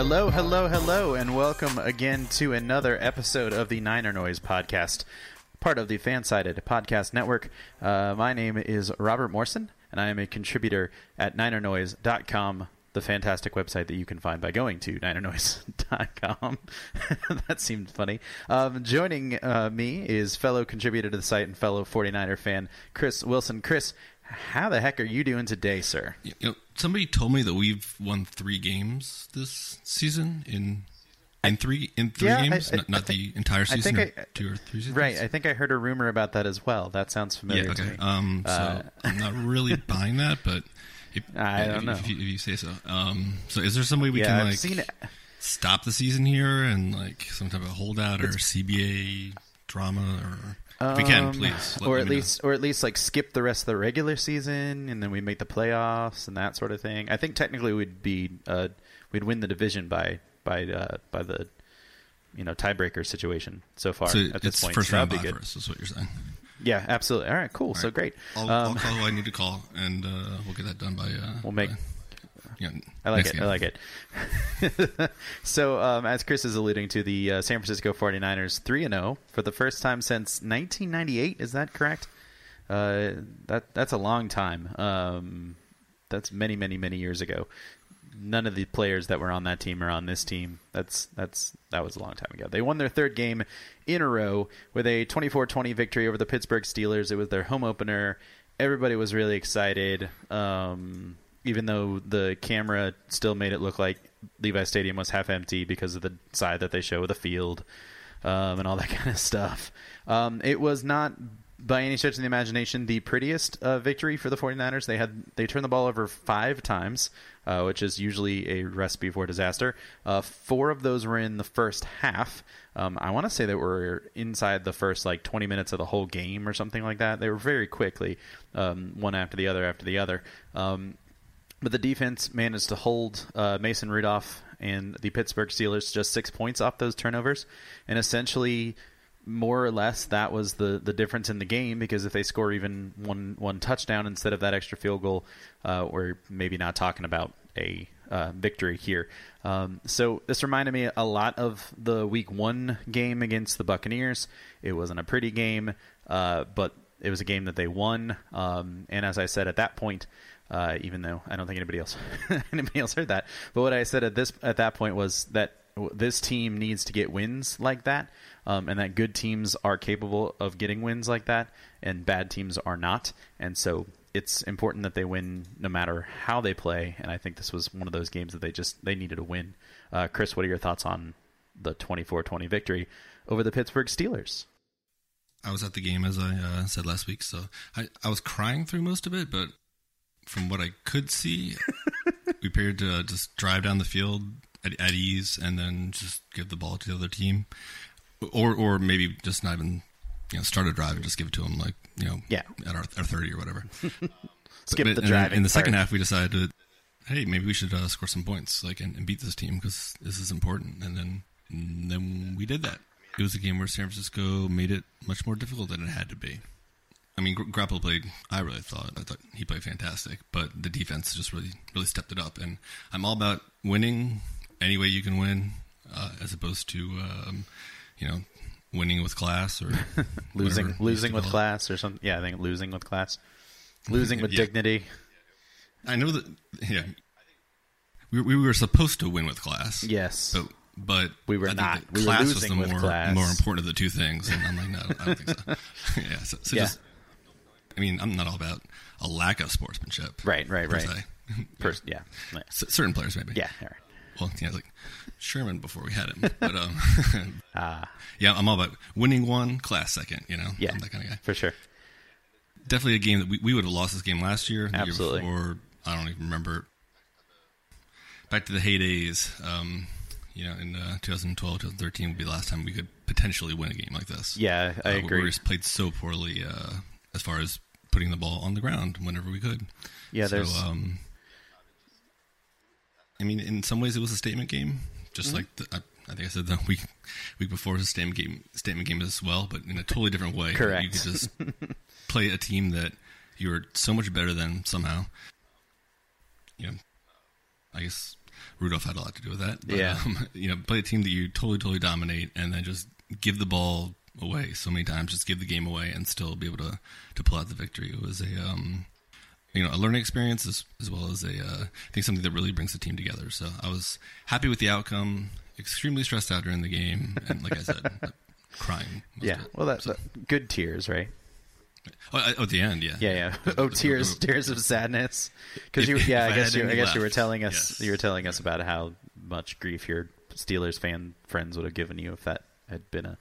Hello, hello, hello, and welcome again to another episode of the Niner Noise podcast, part of the Fansided Podcast Network. Uh, my name is Robert Morrison, and I am a contributor at NinerNoise.com, the fantastic website that you can find by going to NinerNoise.com. that seemed funny. Um, joining uh, me is fellow contributor to the site and fellow 49er fan, Chris Wilson. Chris, how the heck are you doing today, sir? You know, somebody told me that we've won three games this season in in three in three Yeah, games, I- not, I think- the entire I season, or I- two or three seasons. Right, I think I heard a rumor about that as well. That sounds familiar yeah. to Okay. me. Um. So Uh, I'm not really buying that, but if, I don't know. if, you, if you say so. Um. So is there some way we yeah, can I've like seen it. stop the season here and like some type of holdout or CBA drama or if we can, Um, please, or at me know. least, or at least like skip the rest of the regular season, and then we make the playoffs and that sort of thing. I think technically we'd be, uh, we'd win the division by by uh, by the, you know, tiebreaker situation so far So at this it's point. first so round that'd be for good. us. Is what you're saying. Yeah, absolutely. All right, cool. All So great. I'll, Um, I'll call who I need to call, and uh, we'll get that done by. Uh, We'll make- by- yeah, I like it. game. I like it. so, um, as Chris is alluding to, the uh, San Francisco 49ers 3 and 0 for the first time since 1998. Is that correct? Uh, that that's a long time. Um, that's many, many, many years ago. None of the players that were on that team are on this team. That's that's that was a long time ago. They won their third game in a row with a 24-20 victory over the Pittsburgh Steelers. It was their home opener. Everybody was really excited. Um, even though the camera still made it look like Levi Stadium was half empty because of the side that they show of the field um, and all that kind of stuff. Um, it was not by any stretch of the imagination the prettiest uh, victory for the 49ers. They had they turned the ball over five times, uh, which is usually a recipe for disaster. Uh, four of those were in the first half. Um, I want to say that were inside the first like 20 minutes of the whole game or something like that. They were very quickly, um, one after the other after the other. Um, but the defense managed to hold uh, Mason Rudolph and the Pittsburgh Steelers just six points off those turnovers, and essentially, more or less, that was the, the difference in the game. Because if they score even one one touchdown instead of that extra field goal, uh, we're maybe not talking about a uh, victory here. Um, so this reminded me a lot of the Week One game against the Buccaneers. It wasn't a pretty game, uh, but it was a game that they won. Um, and as I said at that point, uh, even though I don't think anybody else anybody else heard that. But what I said at this at that point was that this team needs to get wins like that, um, and that good teams are capable of getting wins like that, and bad teams are not. And so it's important that they win no matter how they play. And I think this was one of those games that they just they needed to win. Uh, Chris, what are your thoughts on the 24-20 victory over the Pittsburgh Steelers? I was at the game as I uh, said last week, so I, I was crying through most of it, but from what I could see, we appeared to just drive down the field at, at ease and then just give the ball to the other team, or or maybe just not even you know start a drive and just give it to them like you know Yeah. at our, our thirty or whatever. Skip But the in- driving. In the second half, we decided, to, hey, maybe we should uh, score some points, like and, and beat this team because this is important. And then, and then we did that. It was a game where San Francisco made it much more difficult than it had to be. I mean, Garoppolo played. I really thought. I thought he played fantastic, but the defense just really, really stepped it up. And I'm all about winning any way you can win, uh, as opposed to, um, you know, winning with class or losing whatever losing with class or something. Yeah, I think losing with class, losing with Yeah. dignity. I know that. Yeah, we we were supposed to win with class. Yes. but but We were I think not. We were class losing was with the more class. more important of the two things, and I'm like, no, I don't think so. yeah, so, so Yeah. just. I mean, I'm not all about a lack of sportsmanship. Right, right, right. se. Yeah, yeah. C- certain players maybe. yeah. All right. Well, yeah, like Sherman before we had him, but um, Ah, yeah, I'm all about winning one, class second. You know, yeah, I'm that kind of guy. for sure. Definitely a game that we, we would have lost this game last year. The Absolutely. Year before, I don't even remember. Back to the heydays, um, you know, in uh, 2012, 2013 would be the last time we could potentially win a game like this. Yeah, I Uh, we- agree. We just played so poorly uh, as far as putting the ball on the ground whenever we could. Yeah, So, there's um, I mean, in some ways, it was a statement game. Just Mm-hmm. like the, I, I think I said the week week before was a statement game, statement game as well, but in a totally different way. Correct. You could just play a team that you were so much better than somehow. You know, I guess Rudolph had a lot to do with that. But, Yeah. Um, you know, play a team that you totally, totally dominate, and then just give the ball away so many times, just give the game away, and still be able to to pull out the victory. It was a um, you know, a learning experience as, as well as a, uh, I think something that really brings the team together. So I was happy with the outcome, extremely stressed out during the game, and like I said, crying. yeah. Well, that's So- good tears, right? oh, oh, at the end, yeah. Yeah, yeah. Oh, tears, tears of sadness. Because you, yeah, I guess you, I guess you were telling us, yes. you were telling us about how much grief your Steelers fan friends would have given you if that had been a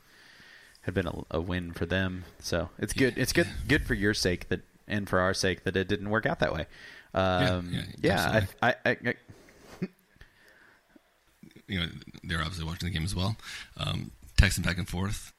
had been a, a win for them. So it's good. It's good. Good for your sake that, and for our sake that it didn't work out that way. Um, yeah, yeah, I, I, I, I, you know, they're obviously watching the game as well, um, texting back and forth.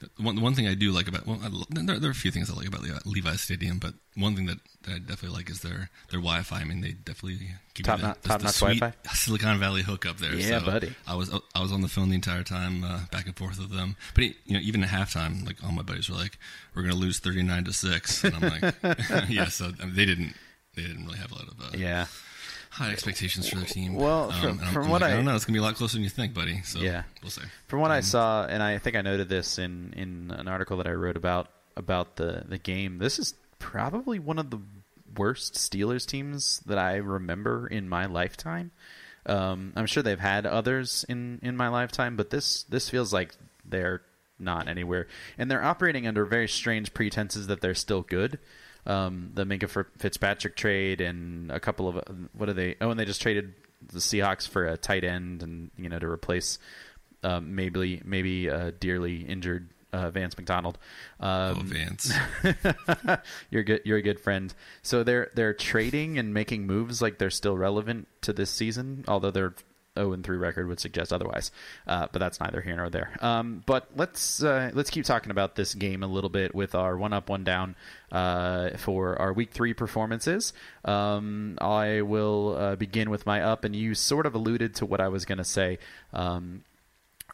The one, the one thing I do like about well, I, there, there are a few things I like about Levi, Levi Stadium, but one thing that, that I definitely like is their their Wi-Fi. I mean, they definitely give Top you the, top the notch sweet Wi-Fi? Silicon Valley hookup there. Yeah, so buddy. I was I was on the phone the entire time, uh, back and forth with them. But you know, even at halftime, like all my buddies were like, "We're going to lose thirty nine to 6 and I'm like, "Yeah." So I mean, they didn't they didn't really have a lot of uh, yeah. High expectations for their team. Well, Um, from- from what like, I- I don't know, it's gonna be a lot closer than you think, buddy. So Yeah. we'll see. From Um, what I saw, and I think I noted this in, in an article that I wrote about about the, the game, this is probably one of the worst Steelers teams that I remember in my lifetime. Um, I'm sure they've had others in, in my lifetime, but this this feels like they're not anywhere, and they're operating under very strange pretenses that they're still good. Um, the Minkah Fir- Fitzpatrick trade and a couple of what are they? Oh, and they just traded the Seahawks for a tight end, and you know to replace um, maybe maybe uh, dearly injured uh, Vance McDonald. Um, Oh, Vance. you're good. You're a good friend. So they're they're trading and making moves like they're still relevant to this season, although their 0 and 3 record would suggest otherwise. Uh, but that's neither here nor there. Um, but let's uh, let's keep talking about this game a little bit with our one up, one down uh, for our week three performances. Um, I will uh, begin with my up, and you sort of alluded to what I was going to say. Um,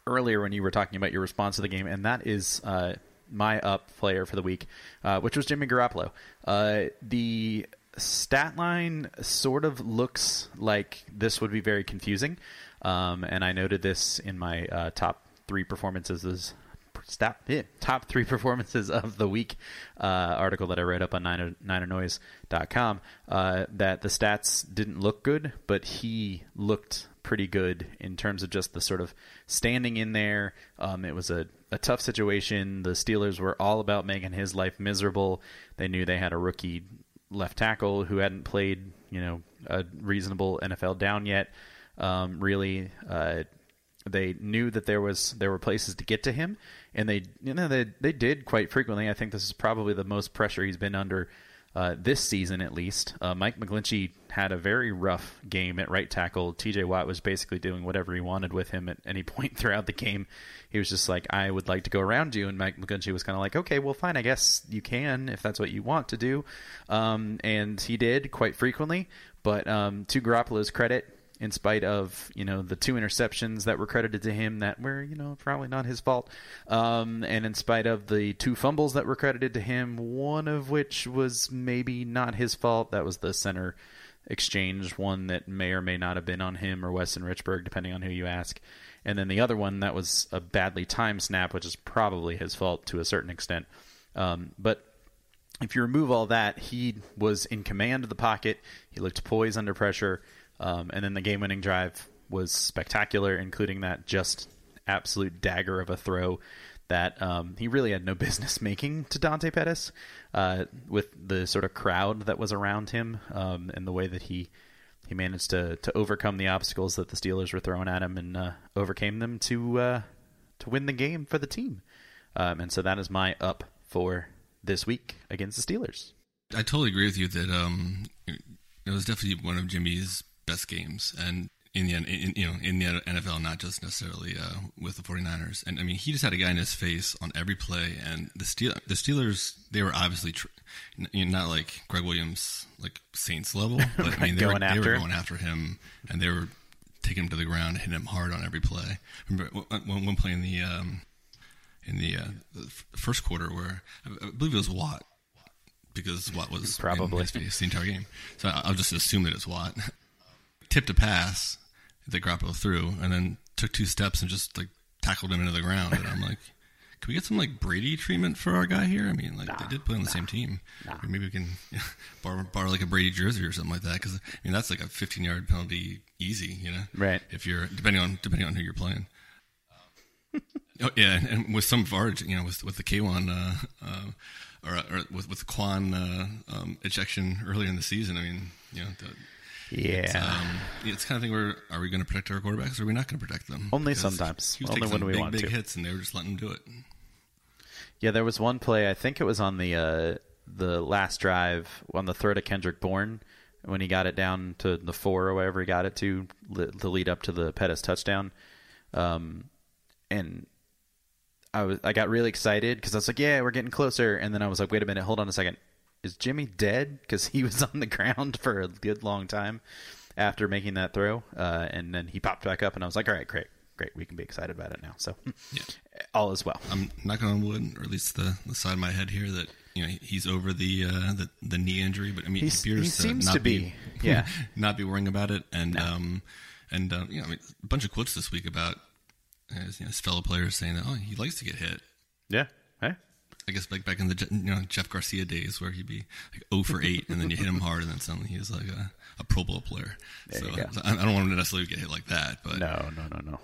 earlier when you were talking about your response to the game, and that is uh, my up player for the week, uh, which was Jimmy Garoppolo. Uh, the stat line sort of looks like this would be very confusing, um, and I noted this in my uh, top three performances. Stat, eh, top three performances of the week uh, article that I wrote up on Niner, NinerNoise.com uh, that the stats didn't look good, but he looked pretty good in terms of just the sort of standing in there. Um, it was a, a tough situation. The Steelers were all about making his life miserable. They knew they had a rookie left tackle who hadn't played, you know, a reasonable NFL down yet. Um, really, uh, they knew that there was there were places to get to him, and they you know they they did quite frequently. I think this is probably the most pressure he's been under uh, this season at least. Uh, Mike McGlinchey had a very rough game at right tackle. TJ Watt was basically doing whatever he wanted with him at any point throughout the game. He was just like, I would like to go around you. And Mike McGlinchey was kind of like, okay, well, fine, I guess you can if that's what you want to do. Um, and he did quite frequently. But um, to Garoppolo's credit, in spite of you know the two interceptions that were credited to him that were you know probably not his fault, um, and in spite of the two fumbles that were credited to him, one of which was maybe not his fault. That was the center exchange one that may or may not have been on him or Weston Richburg, depending on who you ask. And then the other one that was a badly timed snap, which is probably his fault to a certain extent. Um, but if you remove all that, he was in command of the pocket. He looked poised under pressure. Um, and then the game winning drive was spectacular, including that just absolute dagger of a throw that um, he really had no business making to Dante Pettis uh, with the sort of crowd that was around him um, and the way that he he managed to to overcome the obstacles that the Steelers were throwing at him and uh, overcame them to uh, to win the game for the team. Um, and so that is my up for this week against the Steelers. I totally agree with you that um, it was definitely one of Jimmy's best games and in the in, you know in the NFL not just necessarily uh, with the 49ers. And I mean he just had a guy in his face on every play and the Steel the Steelers they were obviously tr- you know, not like Gregg Williams like Saints level but I mean they, were, they were going after him and they were taking him to the ground hitting him hard on every play. Remember one, one play in the um, in the, uh, the first quarter where I believe it was Watt because Watt was probably in his face the entire game. So I'll just assume that it's Watt. Tipped a pass that Garoppolo threw, and then took two steps and just like tackled him into the ground. And I'm like, can we get some like Brady treatment for our guy here? I mean, like nah, they did play on the nah, same team. Nah. maybe we can borrow, borrow like a Brady jersey or something like that. Because I mean, that's like a 15 yard penalty easy, you know. Right. If you're depending on depending on who you're playing. oh yeah, and, with some of our, you know, with with the Kwon uh, uh, or, or, with with the Kwon uh, um, ejection earlier in the season, I mean, you know. The, yeah, it's, um, it's kind of thing where are we going to protect our quarterbacks or are we not going to protect them? Only because sometimes. Only when we big, want big to. hits, and they were just letting them do it. Yeah, there was one play. I think it was on the uh, the last drive on the throw to Kendrick Bourne when he got it down to the four or whatever he got it to the lead up to the Pettis touchdown. Um, and I was I got really excited because I was like, yeah, we're getting closer. And then I was like, wait a minute, hold on a second is Jimmy dead? Because he was on the ground for a good long time after making that throw, uh, and then he popped back up, and I was like, all right, great, great, we can be excited about it now. So, yeah. all is well. I'm knocking on wood, or at least the, the side of my head here, that you know he's over the uh, the, the knee injury, but I mean He's, he appears he seems to, not to be, yeah, not be worrying about it, and no. um, and uh, you know, I mean, a bunch of quotes this week about uh, you know, his fellow players saying that oh he likes to get hit. Yeah, hey, I guess like back in the you know Jeff Garcia days where he'd be like 0 for 8 and then you hit him hard and then suddenly he was like a, a Pro Bowl player. There so, so I, I, don't want him to necessarily get hit like that, but no, no, no, no.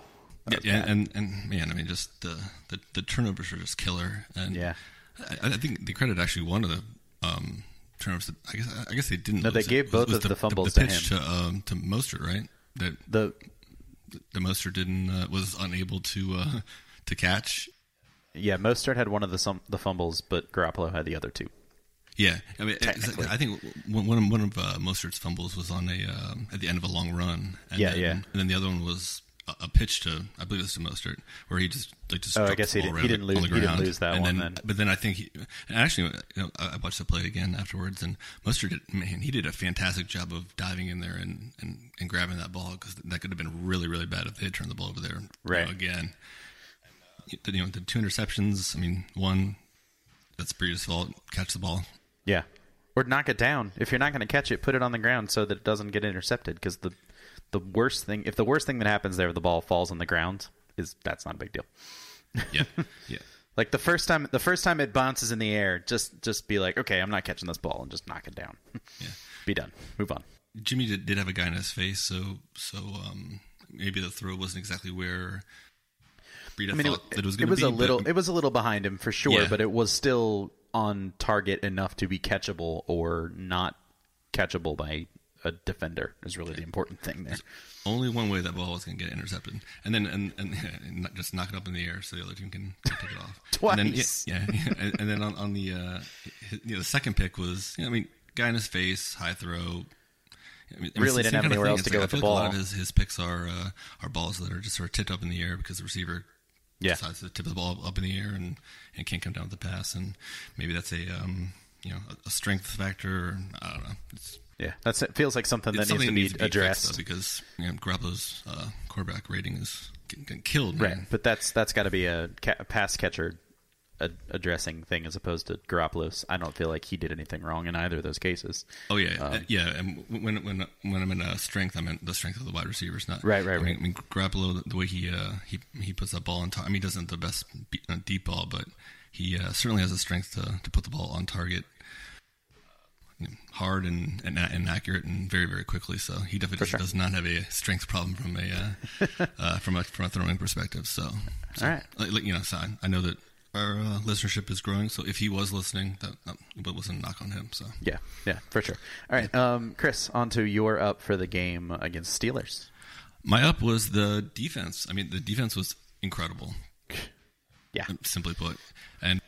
Yeah, yeah and and man, I mean, just the the, the turnovers are just killer. And yeah, I, I think the credit actually one of the um, turnovers. That, I guess I guess they didn't. No, they gave it. both was, of the, the fumbles the, the pitch to, to um, to Mostert, right? That the the Mostert didn't uh, was unable to uh, to catch yeah, Mostert had one of the the fumbles, but Garoppolo had the other two. Yeah, I mean, I think one of, one of uh, Mostert's fumbles was on a um, at the end of a long run. And yeah, then, yeah. And then the other one was a, a pitch to I believe it was to Mostert, where he just like just. Oh, I guess he, did, he didn't lose. He didn't lose that and one. Then, then, but then I think he. And actually, you know, I watched the play again afterwards, and Mostert did. Man, he did a fantastic job of diving in there and and, and grabbing that ball because that could have been really really bad if they had turned the ball over there right. You know, again you know, the two interceptions. I mean, one that's Breida's fault. Catch the ball. Yeah, or knock it down. If you're not going to catch it, put it on the ground so that it doesn't get intercepted. Because the the worst thing, if the worst thing that happens there, the ball falls on the ground, is that's not a big deal. Yeah, yeah. like the first time, the first time it bounces in the air, just just be like, okay, I'm not catching this ball, and just knock it down. yeah, be done. Move on. Jimmy did, did have a guy in his face, so so um, maybe the throw wasn't exactly where Breida I mean, thought it, that it was going to be. It was a little. It was a little behind him for sure, yeah. but it was still on target enough to be catchable or not catchable by a defender. Is really the important thing there. There's only one way that ball was going to get intercepted, and then and, and, and, just knock it up in the air so the other team can, can take it off twice. And then, yeah, yeah. And, then on, on the uh, you know, the second pick was, you know, I mean, guy in his face, high throw. I mean, Really didn't have anywhere else It's to go like, with I the like A lot of his, his picks are uh, are balls that are just sort of tipped up in the air because the receiver Yeah. decides to tip of the ball up in the air and, and can't come down with the pass. And maybe that's a um, you know a, a strength factor. I don't know. It's, Yeah, that's it feels like something that something to be needs to be addressed. fixed, though, because you know, Garoppolo's uh, quarterback rating is getting, getting killed. Right, but that's that's got to be a, ca- a pass catcher a- addressing thing as opposed to Garoppolo's. I don't feel like he did anything wrong in either of those cases. Oh yeah, Um, yeah. And when when when I'm in uh, strength, I'm in the strength of the wide receivers, not Right, right, I mean, right. I mean Garoppolo, the, way he uh, he he puts that ball on target. I mean, he doesn't the best uh, deep ball, but he uh, certainly has the strength to to put the ball on target. you know, Hard and, and and accurate and very very quickly. So he definitely sure. does not have a strength problem from a uh, uh, from a from a throwing perspective. So, so All right. you know, so I know that our uh, listenership is growing. So if he was listening, that, that wasn't a knock on him. So Yeah, yeah, for sure. All right, um, Chris, on to your up for the game against Steelers. My up was the defense. I mean, the defense was incredible, Yeah, simply put, and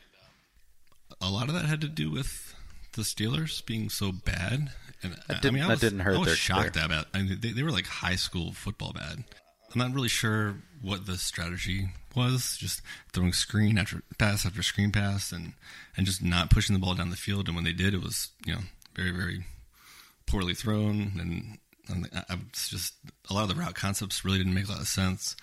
a lot of that had to do with the Steelers being so bad. And That I didn't- mean, I that was, didn't hurt I was their- shocked about. I mean, they, they were like high school football bad. I'm not really sure what the strategy was. Just throwing screen after pass after screen pass, and and just not pushing the ball down the field. And when they did, it was you know very very poorly thrown, and, and I, I was just a lot of the route concepts really didn't make a lot of sense.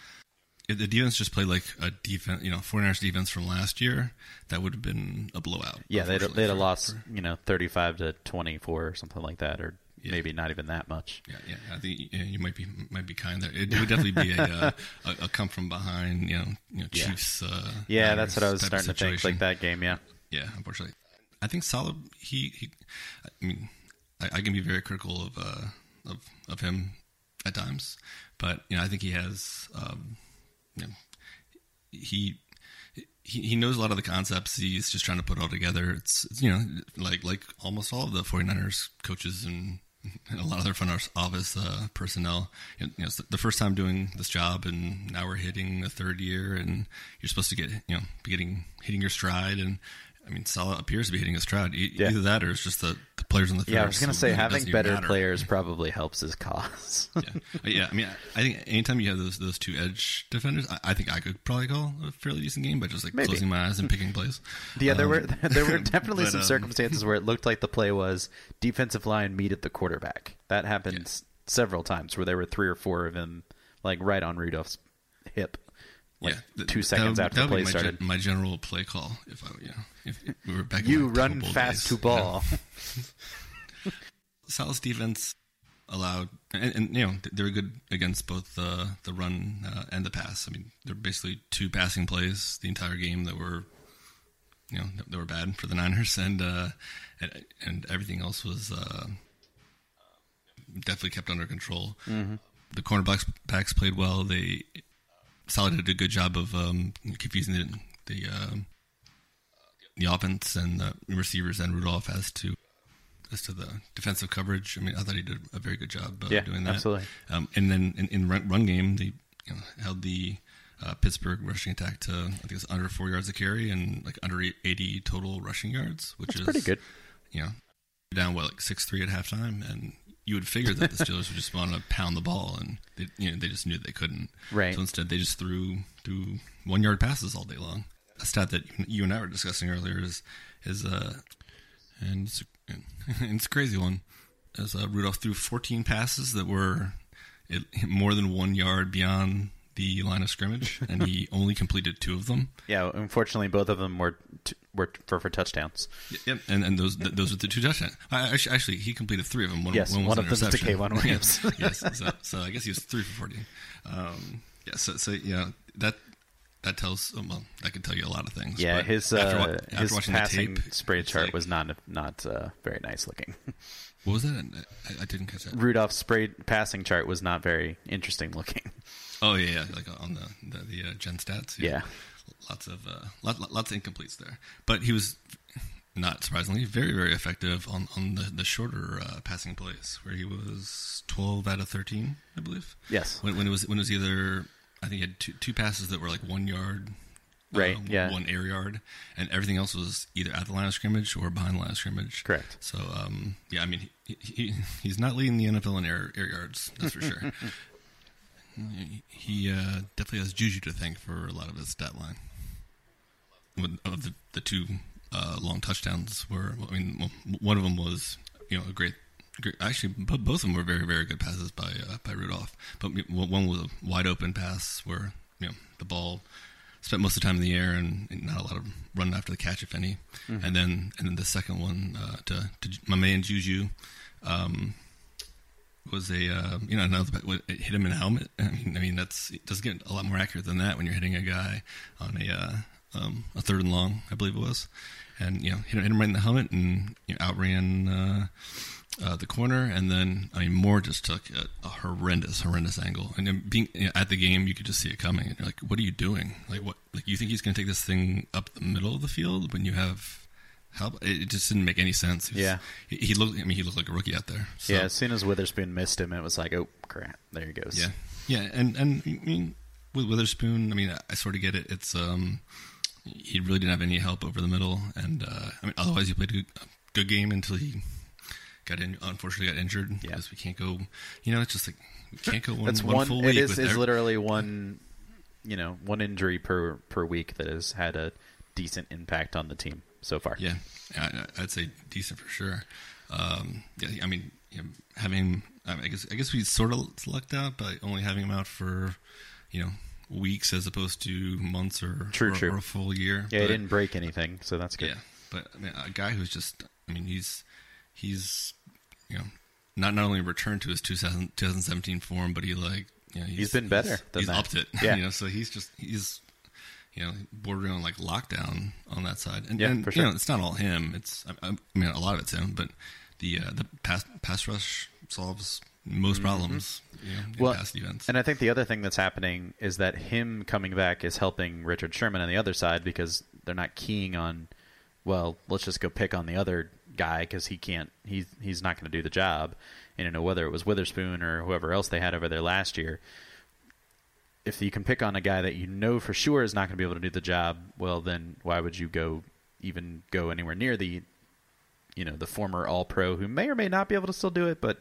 If the defense just played like a defense, you know, 49ers defense from last year, that would have been a blowout. yeah, they'd they'd have lost, you know, thirty-five to twenty-four or something like that, or Yeah. maybe not even that much. Yeah, yeah, I think yeah, you might be might be kind there. It would definitely be a, uh, a, a come from behind, you know, you know Yeah. Chiefs. Uh, Yeah, that's what I was Niners type of starting to think. Like that game, yeah. Yeah, unfortunately, I think Saleh. He, he I mean, I, I can be very critical of uh, of of him at times, but you know, I think he has, um, you know, he. He, he knows a lot of the concepts. He's just trying to put it all together. It's, it's you know like like almost all of the 49ers coaches and, a lot of their front office uh, personnel. You know, it's the first time doing this job, and now we're hitting the third year, and you're supposed to get you know be getting hitting your stride. And I mean, Saleh appears to be hitting his stride. E- Yeah. Either that, or it's just the, the players on the field. Yeah, I was gonna say having better matter. players probably helps his cause. yeah, Uh, yeah. I mean, I think anytime you have those those two edge defenders, I, I think I could probably call a fairly decent game by just like Maybe. closing my eyes and picking plays. yeah, there Um, were there were definitely but, some um, circumstances where it looked like the play was defensive line meet at the quarterback. That happened Yeah. several times where there were three or four of them like right on Rudolph's hip. Like yeah, th- two that seconds would- after that play my, started. gen- my general play call, if I, you know, if, if we were back. you run fast days, to you know. ball. Sal's defense allowed, and, and you know they were good against both the the run uh, and the pass. I mean, they're basically two passing plays the entire game that were, you know, that, that were bad for the Niners, and uh, and, and everything else was uh, definitely kept under control. The cornerbacks backs played well. They Sal did a good job of um, confusing the the, um, the offense and the receivers and Rudolph as to as to the defensive coverage. I mean, I thought he did a very good job uh, Yeah, doing that. absolutely. Um, and then in, in run, run game, they you know, held the uh, Pittsburgh rushing attack to I think it's under four yards a carry and like under eighty total rushing yards, which That's is pretty good. You know, down what like six three at halftime, and you would figure that the Steelers would just want to pound the ball, and they, you know they just knew they couldn't. Right. So instead, they just threw threw one yard passes all day long. A stat that you and I were discussing earlier is is uh, and it's, and it's a crazy one. As uh, Rudolph threw 14 passes that were it, more than one yard beyond the line of scrimmage, and he only completed two of them. Yeah, unfortunately, both of them were t- were for, for touchdowns. Yep, and and those th- those were the two touchdowns. I, actually, actually, he completed three of them. One, Yes, one, was one an of them to interception. K'Waun Williams. yes, yes. So, so I guess he was three for forty. Um, yeah. So so you know that that tells well that could tell you a lot of things. Yeah, but his after uh, after his watching the passing tape, spray chart like- was not not uh, very nice looking. What was that? I, I didn't catch that. Rudolph's spray passing chart was not very interesting looking. Oh yeah, yeah, like on the the, the uh, Gen stats. Yeah. lots of uh, lot, lot- lots of incompletes there, but he was not surprisingly very very effective on on the the shorter uh, passing plays where he was twelve out of thirteen, I believe. Yes. When, when it was when it was either I think he had two two passes that were like one yard Right, uh, yeah. one air yard, and everything else was either at the line of scrimmage or behind the line of scrimmage. Correct. So, um, yeah, I mean, he, he he's not leading the NFL in air air yards, that's for sure. He- uh, definitely has Juju to thank for a lot of his stat line. Of the the two uh, long touchdowns were, I mean, one of them was you know a great. Great, actually, both of them were very, very good passes by uh, by Rudolph. But one was a wide open pass where you know the ball spent most of the time in the air and, and not a lot of running after the catch, if any. And then and then the second one uh, to, to my man Juju um, was a uh, you know another it hit him in the helmet. I mean, I mean that's it does get a lot more accurate than that when you're hitting a guy on a uh, um, a third and long, I believe it was, and you know hit hit him right in the helmet and you know, outran. Uh, uh, the corner, and then I mean Moore just took a, a horrendous, horrendous angle. And being you know, at the game, you could just see it coming. And you're like, "What are you doing? Like what? Like you think he's going to take this thing up the middle of the field when you have help?" It, it just didn't make any sense. He was- Yeah. he, he looked. I mean, he looked like a rookie out there. So, Yeah, as soon as Witherspoon missed him, it was like, oh crap, there he goes. yeah, yeah, and and I mean with Witherspoon, I mean I, I sort of get it. It's um he really didn't have any help over the middle, and uh, I mean otherwise he played a good, a good game until he got in. Unfortunately, got injured Yeah. because we can't go. You know, it's just like we can't go one, That's one, one. full it week is is literally one, you know, one injury per per week that has had a decent impact on the team so far. Yeah, I'd say decent for sure. Um, yeah, I mean, you know, having I, guess I guess we sort of lucked out by only having him out for you know weeks as opposed to months or True, or, true. or a full year. Yeah, he didn't break anything, so that's good. Yeah, but I mean, a guy who's just, I mean, he's he's you know not not only returned to his 2000, 2017 form, but he like you know, he's, He's been better than he's that. upped it. Yeah. you know, so he's just he's you know bordering on like lockdown on that side. And, Yeah, and for you know, it's not all him. It's I, I mean, a lot of it's him, but the uh, the pass pass rush solves most problems. You know, Mm-hmm. Well, pass defense. And I think the other thing that's happening is that him coming back is helping Richard Sherman on the other side because they're not keying on, well, let's just go pick on the other guy because he can't, he's he's not going to do the job. And you know whether it was Witherspoon or whoever else they had over there last year, if you can pick on a guy that you know for sure is not going to be able to do the job, well, then why would you go even go anywhere near the, you know, the former All Pro who may or may not be able to still do it, but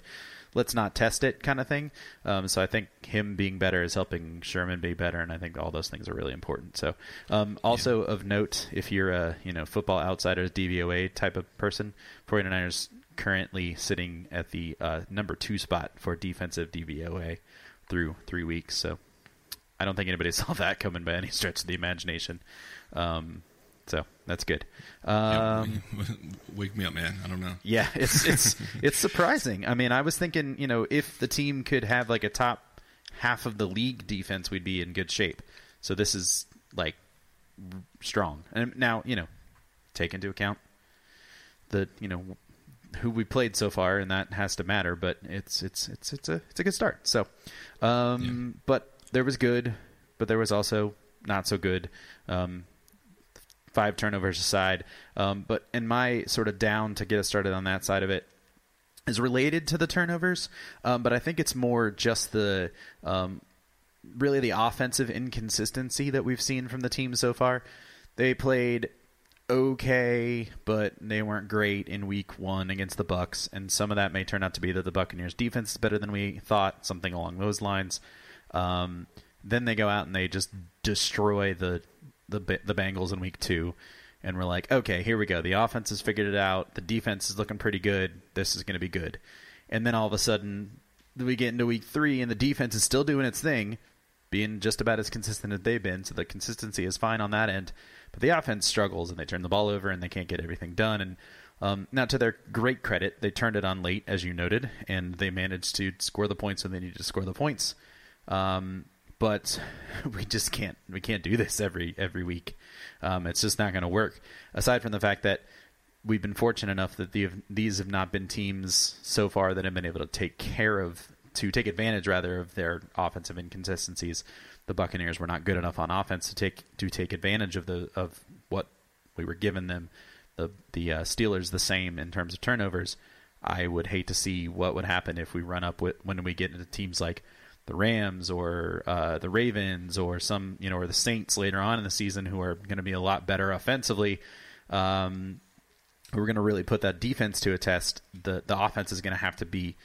let's not test it kind of thing. Um, so I think him being better is helping Sherman be better, and I think all those things are really important. So um, also of note, if you're a you know football outsiders DVOA type of person, 49ers currently sitting at the uh, number two spot for defensive DVOA through three weeks. So I don't think anybody saw that coming by any stretch of the imagination. Um, so that's good. Yeah, Um, wake me up, man. I don't know. yeah, it's it's it's surprising. I mean, I was thinking, you know, if the team could have like a top half of the league defense, we'd be in good shape. So this is like strong. And now, you know, take into account the, you know, who we played so far, and that has to matter. But it's it's it's it's a it's a good start. So, um, but there was good, but there was also not so good. Um, five turnovers aside. Um, but in my sort of down to get us started on that side of it is related to the turnovers, um, but I think it's more just the um, really the offensive inconsistency that we've seen from the team so far. They played okay, but they weren't great in week one against the Bucks, and some of that may turn out to be that the Buccaneers defense is better than we thought, something along those lines. Um, then they go out and they just destroy the the the Bengals in week two, and we're like, okay, here we go. The offense has figured it out. The defense is looking pretty good. This is going to be good. And then all of a sudden, we get into week three, and the defense is still doing its thing, being just about as consistent as they've been. So the consistency is fine on that end, but the offense struggles, and they turn the ball over, and they can't get everything done. And um, now, to their great credit, they turned it on late, as you noted, and they managed to score the points when they needed to score the points. Um, but we just can't we can't do this every every week. Um, it's just not going to work. Aside from the fact that we've been fortunate enough that the, these have not been teams so far that have been able to take care of to take advantage rather of their offensive inconsistencies. The Buccaneers were not good enough on offense to take to take advantage of the of what we were given them. The the uh, Steelers the same in terms of turnovers. I would hate to see what would happen if we run up with when we get into teams like the Rams or uh, the Ravens or some you know or the Saints later on in the season who are going to be a lot better offensively. Um, we're going to really put that defense to a test. The the offense is going to have to be.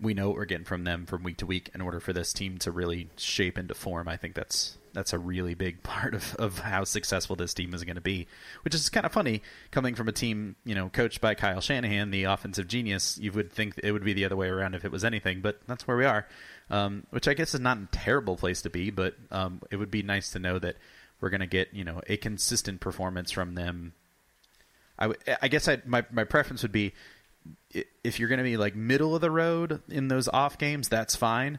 We know what we're getting from them from week to week in order for this team to really shape into form. I think that's that's a really big part of, of how successful this team is going to be, which is kind of funny coming from a team you know coached by Kyle Shanahan, the offensive genius. You would think it would be the other way around if it was anything, but that's where we are. Um, which I guess is not a terrible place to be, but um, it would be nice to know that we're going to get you know a consistent performance from them. I, w- I guess I, my my preference would be if you're going to be like middle of the road in those off games, that's fine.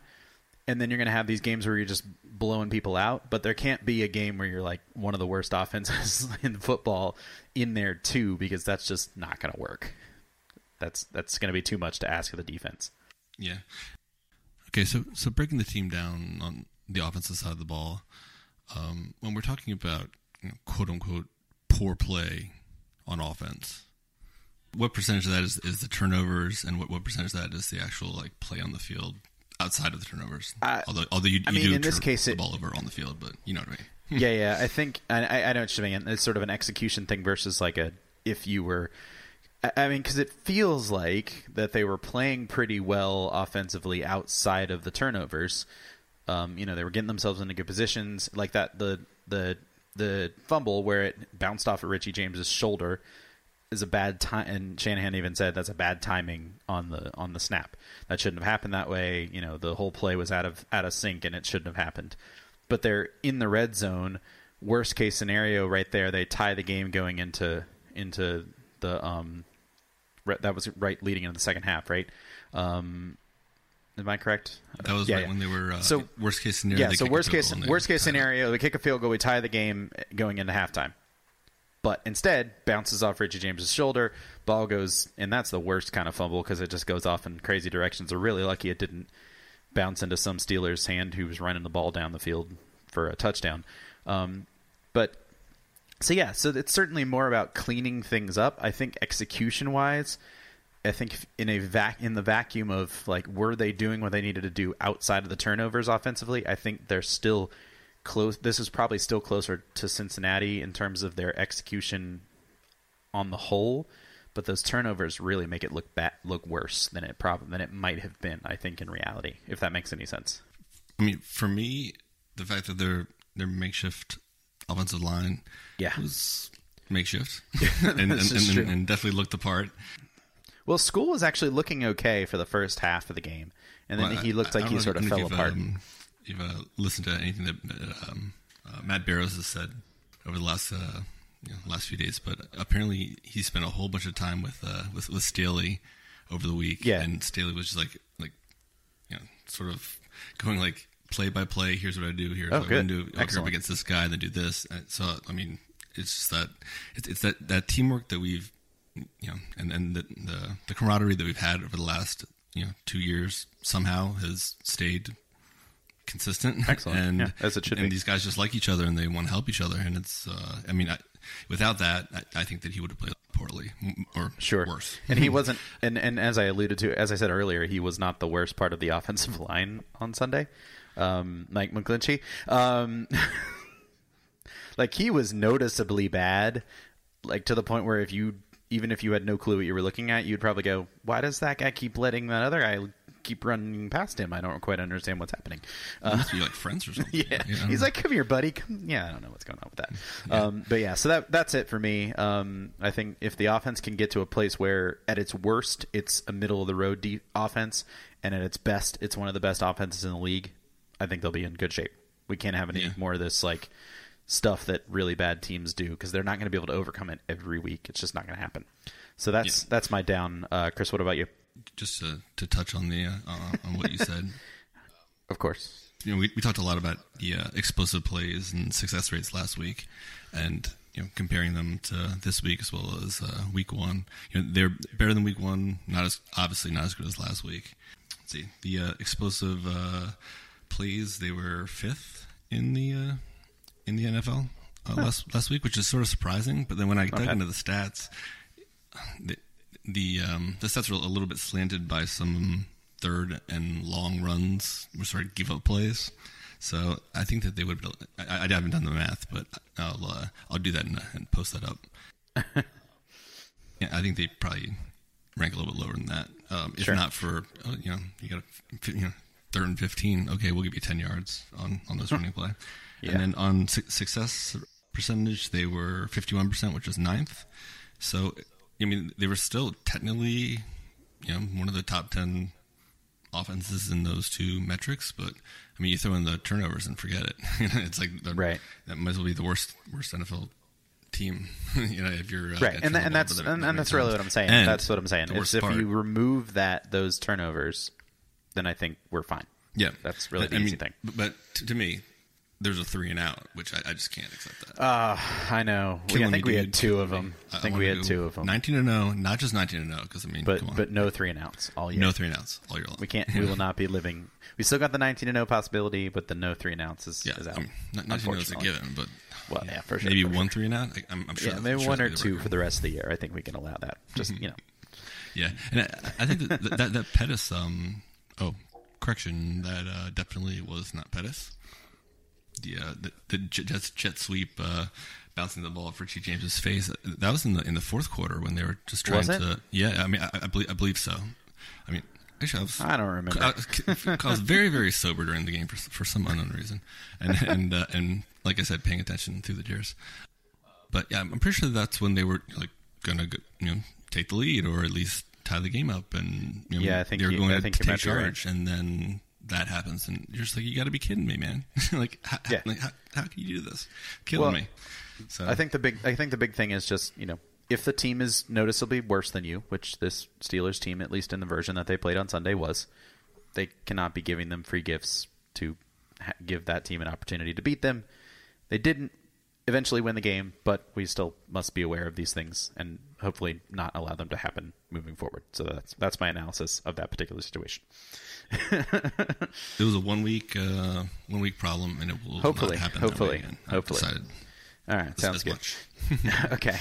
And then you're going to have these games where you're just blowing people out, but there can't be a game where you're like one of the worst offenses in football in there too, because that's just not going to work. That's that's going to be too much to ask of the defense. Yeah. Okay, so so breaking the team down on the offensive side of the ball, um, when we're talking about you know, quote unquote poor play on offense, what percentage of that is, is the turnovers, and what, what percentage of that is the actual like play on the field outside of the turnovers? Uh, although although you, you I mean, do in this case, the it- ball over on the field, but you know what I mean. yeah, yeah. I think I, I know what you're saying. It's sort of an execution thing versus like a if you were. I- mean, because it feels like that they were playing pretty well offensively outside of the turnovers. Um, you know, they were getting themselves into good positions, like that. The the the fumble where it bounced off of Richie James's shoulder is a bad time, and Shanahan even said that's a bad timing on the on the snap. That shouldn't have happened that way. You know, the whole play was out of out of sync, and it shouldn't have happened. But they're in the red zone. Worst case scenario, right there, they tie the game going into into the um. re- That was right leading into the second half, right? Um, am I correct? That was Yeah, right yeah. when they were uh, So- worst case scenario. Yeah, so worst case goal and they worst case scenario, they kick a field goal, we tie the game going into halftime. But instead, bounces off Richie James's shoulder, ball goes, and that's the worst kind of fumble because it just goes off in crazy directions. We're really lucky it didn't bounce into some Steelers' hand who was running the ball down the field for a touchdown. Um, but so yeah, so it's certainly more about cleaning things up. I think execution wise, I think in a vac in the vacuum of like were they doing what they needed to do outside of the turnovers offensively, I think they're still close. This is probably still closer to Cincinnati in terms of their execution on the whole. But those turnovers really make it look ba- look worse than it probably than it might have been. I think in reality, if that makes any sense. I mean, for me, the fact that their their makeshift offensive line Yeah. was makeshift and, and, and, and definitely looked the part. Well, Skule was actually looking okay for the first half of the game, and then Well, he looked I- I like don't he sort of fell you've, apart. Um, you've uh, listened to anything that uh, um, uh, Matt Barrows has said over the last uh, you know, last few days, but apparently he spent a whole bunch of time with uh, with, with Staley over the week. Yeah. and Staley was just like like you know sort of going like play by play. Here's what I do. Here's Oh, what good. I'm going to do. I'll go up against this guy, and then do this. So I mean, it's just that it's, it's that that teamwork that we've you know, and and the, the the camaraderie that we've had over the last you know two years somehow has stayed consistent. Excellent. and Yeah, as it should and be. these guys just like each other and they want to help each other. And it's, uh, I mean, I, without that, I, I think that he would have played poorly or Sure. worse. And he wasn't and, and as I alluded to as I said earlier, he was not the worst part of the offensive line on Sunday. Um, Mike McGlinchey. Um, like he was noticeably bad, like to the point where if you even if you had no clue what you were looking at, you'd probably go, "Why does that guy keep letting that other guy keep running past him? I don't quite understand what's happening." Must be like friends or something. yeah. Know? He's like, "Come here, buddy." Come. Yeah, I don't know what's going on with that. Um, but yeah, so that that's it for me. Um, I think if the offense can get to a place where, at its worst, it's a middle of the road de- offense, and at its best, it's one of the best offenses in the league, I think they'll be in good shape. We can't have any Yeah. more of this like stuff that really bad teams do because they're not going to be able to overcome it every week. It's just not going to happen. So that's Yeah. that's my down. Uh, Chris, what about you? just to, to touch on the uh, uh, on what you said. Of course. you know, we, we talked a lot about the uh, explosive plays and success rates last week, and you know, comparing them to this week as well as uh, week one. You know, they're better than week one. Not as obviously not as good as last week. Let's see the uh, explosive uh, plays. They were fifth in the uh, in the NFL uh, last last week, which is sort of surprising. But then when I dug Okay. into the stats, the the, um, the stats were a little bit slanted by some third and long runs were sort of give up plays. So I think that they would. I, I haven't done the math, but I'll uh, I'll do that and, and post that up. yeah, I think they probably rank a little bit lower than that. Um, if Sure. not for uh, you know you got a you know third and fifteen. Okay, we'll give you ten yards on on this running play. Yeah. And then on su- success percentage, they were fifty one percent, which is ninth. So I mean, they were still technically you know one of the top ten offenses in those two metrics, but I mean, you throw in the turnovers and forget it. It's like the, Right. That might as well be the worst worst NFL team. you know, if you're uh, right, and, and that's and, and that's really what I'm saying. And that's what I'm saying. Is if part- you remove that those turnovers, then I think we're fine. yeah, that's really the I easy mean, thing. But to, me, there's a three and out, which I, I just can't accept that. Uh, I know. We, I think me, we had two of them. I think we had two of them. 19 and 0, not just 19 and 0, because I mean, but but no three and outs all year. no three and outs all year long. We can't. We will not be living. We still got the 19 and 0 possibility, but the no three and outs is, Yeah, is out. I mean, not, not is a given, but Well, yeah, for sure, maybe for one sure. three and out. I, I'm, I'm sure. Yeah, maybe sure one or that'd be the two for the rest of the year. I think we can allow that. Just you know, Yeah, and I, I think that that, that Pettis. Um, oh, correction. That uh, definitely was not Pettis. The uh, the, the jet, jet, sweep uh, bouncing the ball for Richie James's face. That was in the in the fourth quarter when they were just trying to. Yeah, I mean, I, I believe I believe so. I mean, actually, I was. I don't remember. I, I was very very sober during the game for for some unknown reason, and and uh, and like I said, paying attention through the tears. But yeah, I'm pretty sure that's when they were like gonna go, you know take the lead or at least tie the game up, and you know, Yeah, I think they were you- going I to take be right. charge, and then that happens, and you're just like, you got to be kidding me, man! like, how, Yeah. like how, how can you do this? Killing Well, me. So I think the big I think the big thing is just you know if the team is noticeably worse than you, which this Steelers team, at least in the version that they played on Sunday, was, they cannot be giving them free gifts to ha- give that team an opportunity to beat them. They didn't eventually win the game, but we still must be aware of these things and hopefully not allow them to happen moving forward. So that's that's my analysis of that particular situation. it was a one week uh, one week problem, and it will Hopefully, happen. hopefully, that way again. Hopefully. decided All right, sounds good. much. okay,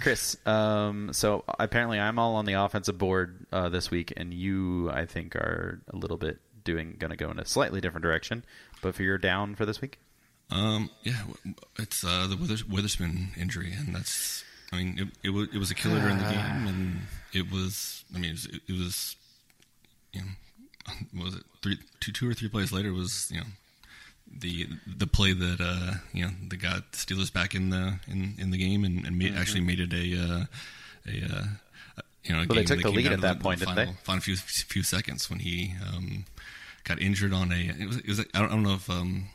Chris. Um, so apparently, I'm all on the offensive board uh, this week, and you, I think, are a little bit doing going to go in a slightly different direction. But for your down for this week, Um, yeah, it's uh, the Withers- Witherspoon injury, and that's. I mean, it, it was it was a killer during the game, and it was. I mean, it was, it was you know, what was it three, two, two or three plays later was you know the the play that uh, you know that got the Steelers back in the in, in the game and, and made, actually made it a uh, a. Uh, you know, a Mm-hmm. Well, they took that the lead at that the- point, the didn't they? Final few few seconds when he um, got injured on a. It was, it was I, don't, I don't know if um,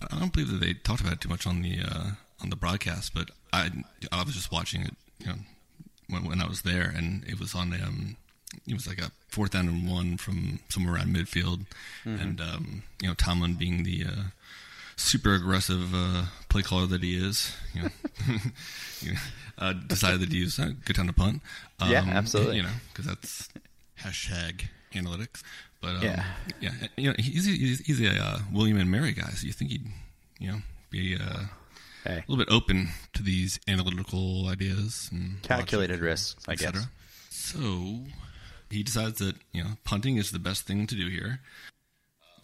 I don't believe that they talked about it too much on the uh, on the broadcast, but I I was just watching it, you know, when, when I was there, and it was on um, it was like a fourth down and one from somewhere around midfield, Mm-hmm. and um, you know Tomlin being the uh, super aggressive uh, play caller that he is, you know, you know uh, decided that he was a good time to punt. Um, Yeah, absolutely. You know, because that's hashtag analytics. But um, Yeah. yeah, you know, he's he's, he's a uh, William and Mary guy, so you think he'd you know be uh, hey, a little bit open to these analytical ideas and calculated risks, I guess. So he decides that you know punting is the best thing to do here,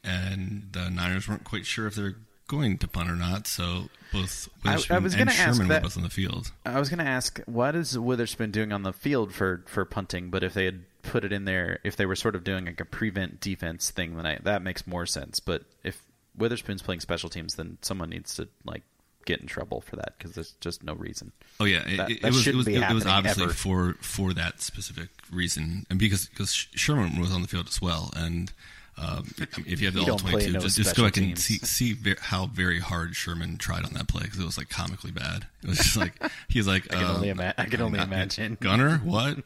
and the Niners weren't quite sure if they're going to punt or not. So both I- I Witherspoon was and Sherman that- were both on the field. I was going to ask, what is Witherspoon doing on the field for, for punting? But if they had put it in there, if they were sort of doing like a prevent defense thing, then I, that makes more sense. But if Witherspoon's playing special teams, then someone needs to like get in trouble for that because there's just no reason. Oh yeah, it, That- it, was it was, it was obviously ever. for for that specific reason, and because because Sherman was on the field as well, and. Um, if you have the He all twenty two, just, just go back and see see how very hard Sherman tried on that play because it was like comically bad. It was just like he was like, I can um, only ima- I can only uh, imagine. Gunner, what?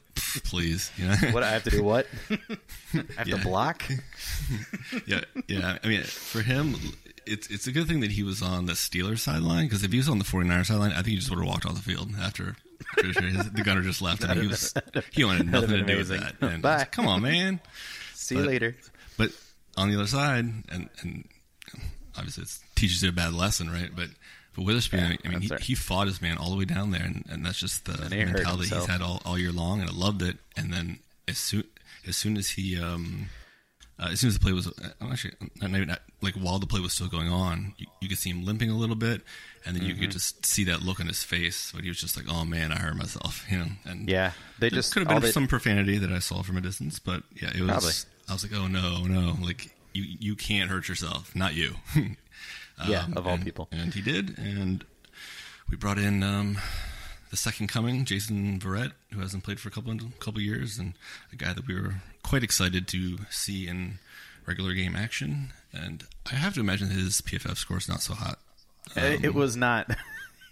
Please, you know? What I have to do? What I have Yeah. to block? yeah, yeah. I mean, for him, it's it's a good thing that he was on the Steelers sideline because if he was on the 49ers sideline, I think he just would have walked off the field after. the gunner just left, and he was he wanted nothing to do with that. And Bye. like, Come on, man. See you later. But on the other side, and and obviously it teaches you a bad lesson, right? But but Witherspoon, Yeah, I mean, he, right. he fought his man all the way down there, and, and that's just the he mentality he's had all, all year long, and I loved it. And then as soon as soon as he um, uh, as soon as the play was, uh, actually, not, maybe not, like while the play was still going on, you, you could see him limping a little bit, and then you Mm-hmm. could just see that look on his face, but he was just like, "Oh man, I hurt myself," you know. And Yeah, they just could have been some profanity that I saw from a distance, but yeah, it was. Probably. I was like, "Oh no, no!" Like you, you can't hurt yourself, not you. Yeah, um, of all and- people. and he did, and we brought in um, the second coming, Jason Verrett, who hasn't played for a couple couple years, and a guy that we were quite excited to see in regular game action. And I have to imagine his PFF score is not so hot. Uh, it, it was not.